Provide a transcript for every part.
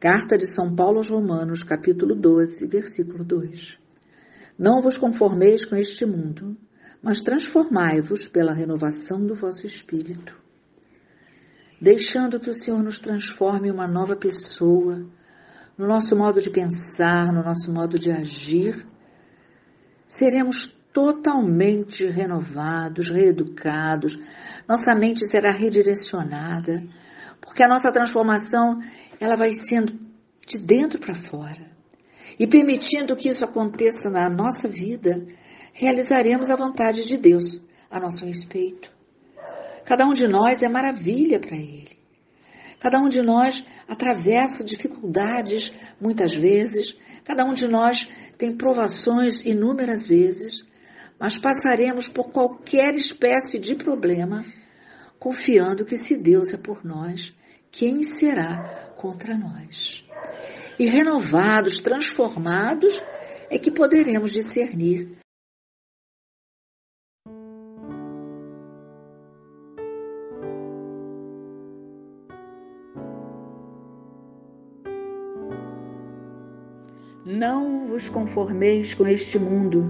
Carta de São Paulo aos Romanos, capítulo 12, versículo 2. Não vos conformeis com este mundo, mas transformai-vos pela renovação do vosso espírito. Deixando que o Senhor nos transforme em uma nova pessoa, no nosso modo de pensar, no nosso modo de agir, seremos totalmente renovados, reeducados, nossa mente será redirecionada, porque a nossa transformação ela vai sendo de dentro para fora. E permitindo que isso aconteça na nossa vida, realizaremos a vontade de Deus a nosso respeito. Cada um de nós é maravilha para Ele. Cada um de nós atravessa dificuldades muitas vezes, cada um de nós tem provações inúmeras vezes, mas passaremos por qualquer espécie de problema, confiando que se Deus é por nós, quem será contra nós. E renovados, transformados, é que poderemos discernir Não vos conformeis com este mundo,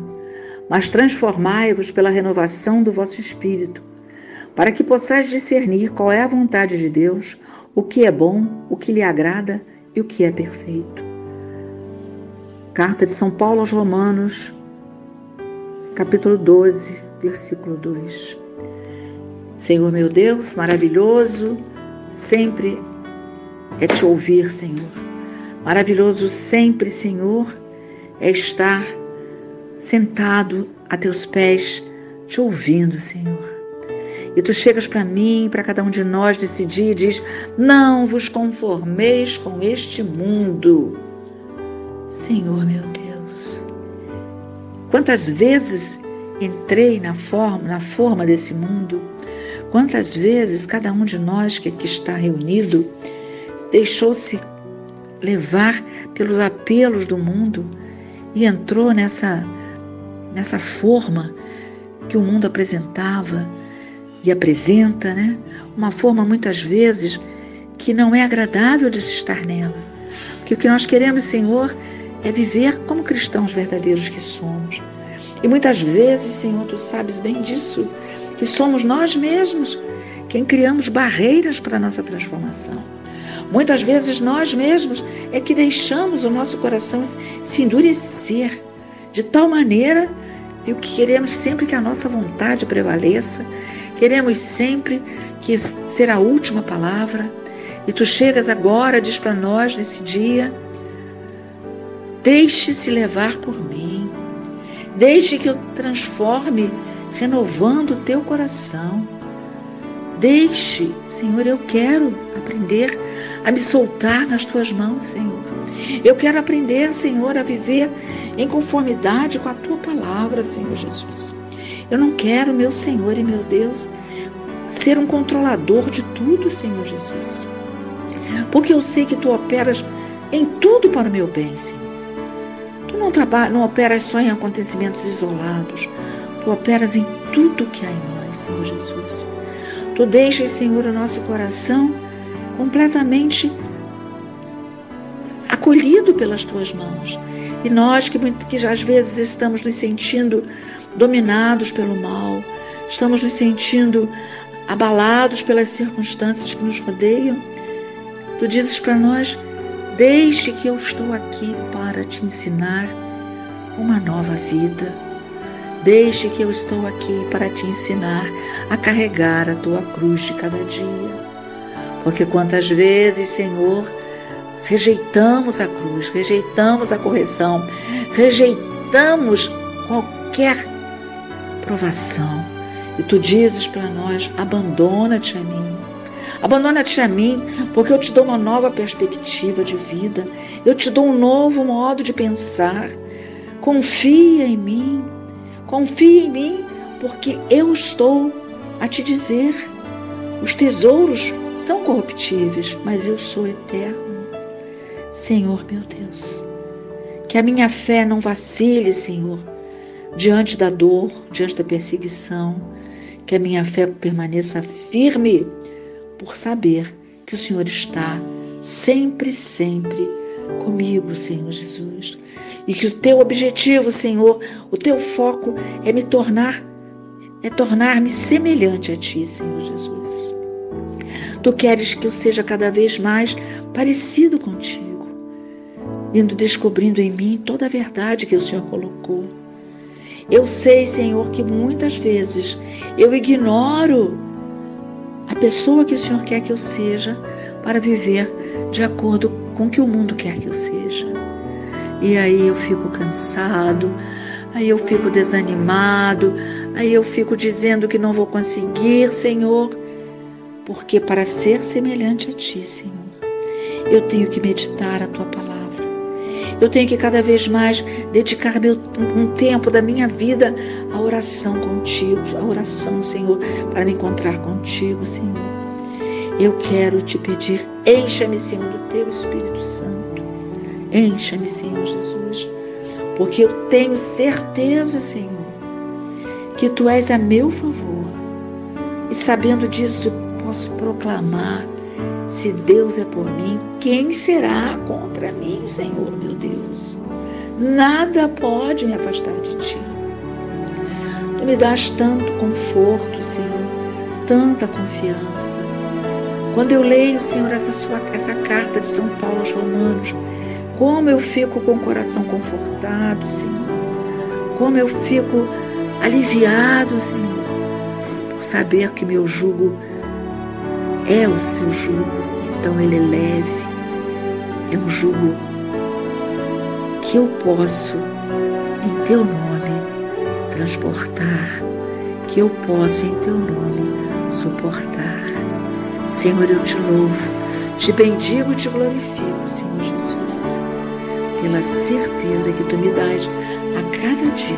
mas transformai-vos pela renovação do vosso espírito, para que possais discernir qual é a vontade de Deus, o que é bom, o que lhe agrada e o que é perfeito. Carta de São Paulo aos Romanos, capítulo 12, versículo 2. Senhor meu Deus, maravilhoso, sempre é te ouvir, Senhor. Maravilhoso sempre, Senhor, é estar sentado a teus pés, te ouvindo, Senhor. E tu chegas para mim, para cada um de nós nesse dia e diz: Não vos conformeis com este mundo. Senhor meu Deus, quantas vezes entrei na forma, na forma desse mundo, quantas vezes cada um de nós que aqui está reunido deixou-se levar pelos apelos do mundo e entrou nessa nessa forma que o mundo apresentava e apresenta, né? Uma forma muitas vezes que não é agradável de se estar nela. Porque o que nós queremos, Senhor, é viver como cristãos verdadeiros que somos. E muitas vezes, Senhor, tu sabes bem disso, que somos nós mesmos quem criamos barreiras para a nossa transformação. Muitas vezes nós mesmos é que deixamos o nosso coração se endurecer de tal maneira que queremos sempre que a nossa vontade prevaleça Queremos sempre que ser a última palavra. E tu chegas agora, diz para nós nesse dia: deixe-se levar por mim. Deixe que eu transforme, renovando o teu coração. Deixe, Senhor, eu quero aprender a me soltar nas tuas mãos, Senhor. Eu quero aprender, Senhor, a viver em conformidade com a tua palavra, Senhor Jesus. Eu não quero, meu Senhor e meu Deus, ser um controlador de tudo, Senhor Jesus. Porque eu sei que tu operas em tudo para o meu bem, Senhor. Tu não, trabalha, não operas só em acontecimentos isolados. Tu operas em tudo que há em nós, Senhor Jesus. Tu deixas, Senhor, o nosso coração completamente acolhido pelas tuas mãos. E nós que, que às vezes estamos nos sentindo dominados pelo mal, estamos nos sentindo abalados pelas circunstâncias que nos rodeiam, tu dizes para nós: Deixe que eu estou aqui para te ensinar uma nova vida. Deixe que eu estou aqui para te ensinar a carregar a tua cruz de cada dia. Porque quantas vezes, Senhor, rejeitamos a cruz, rejeitamos a correção, rejeitamos qualquer provação. E tu dizes para nós: abandona-te a mim. Abandona-te a mim, porque eu te dou uma nova perspectiva de vida. Eu te dou um novo modo de pensar. Confia em mim. Confia em mim, porque eu estou a te dizer: os tesouros são corruptíveis, mas eu sou eterno. Senhor meu Deus, que a minha fé não vacile, Senhor, diante da dor, diante da perseguição, que a minha fé permaneça firme por saber que o Senhor está sempre, sempre comigo, Senhor Jesus. E que o teu objetivo, Senhor, o teu foco é me tornar, é tornar-me semelhante a ti, Senhor Jesus. Tu queres que eu seja cada vez mais parecido contigo, indo descobrindo em mim toda a verdade que o Senhor colocou. Eu sei, Senhor, que muitas vezes eu ignoro a pessoa que o Senhor quer que eu seja para viver de acordo com o que o mundo quer que eu seja. E aí eu fico cansado, aí eu fico desanimado, aí eu fico dizendo que não vou conseguir, Senhor, porque para ser semelhante a Ti, Senhor, eu tenho que meditar a Tua palavra. Eu tenho que cada vez mais dedicar meu, um tempo da minha vida à oração contigo, à oração, Senhor, para me encontrar contigo, Senhor. Eu quero te pedir, encha-me, Senhor, do teu Espírito Santo. Encha-me, Senhor Jesus, porque eu tenho certeza, Senhor, que tu és a meu favor. E sabendo disso, posso proclamar se Deus é por mim, quem será contra mim, Senhor meu Deus? Nada pode me afastar de ti. Tu me dás tanto conforto, Senhor, tanta confiança. Quando eu leio, Senhor, essa, sua, essa carta de São Paulo aos Romanos, como eu fico com o coração confortado, Senhor. Como eu fico aliviado, Senhor, por saber que meu jugo é o seu jugo, então ele é leve, é um jugo que eu posso, em teu nome, transportar, que eu posso, em teu nome, suportar. Senhor, eu te louvo, te bendigo e te glorifico, Senhor Jesus, pela certeza que tu me dás a cada dia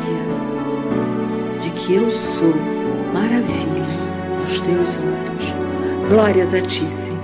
de que eu sou maravilha aos teus olhos. Glórias a ti, Senhor.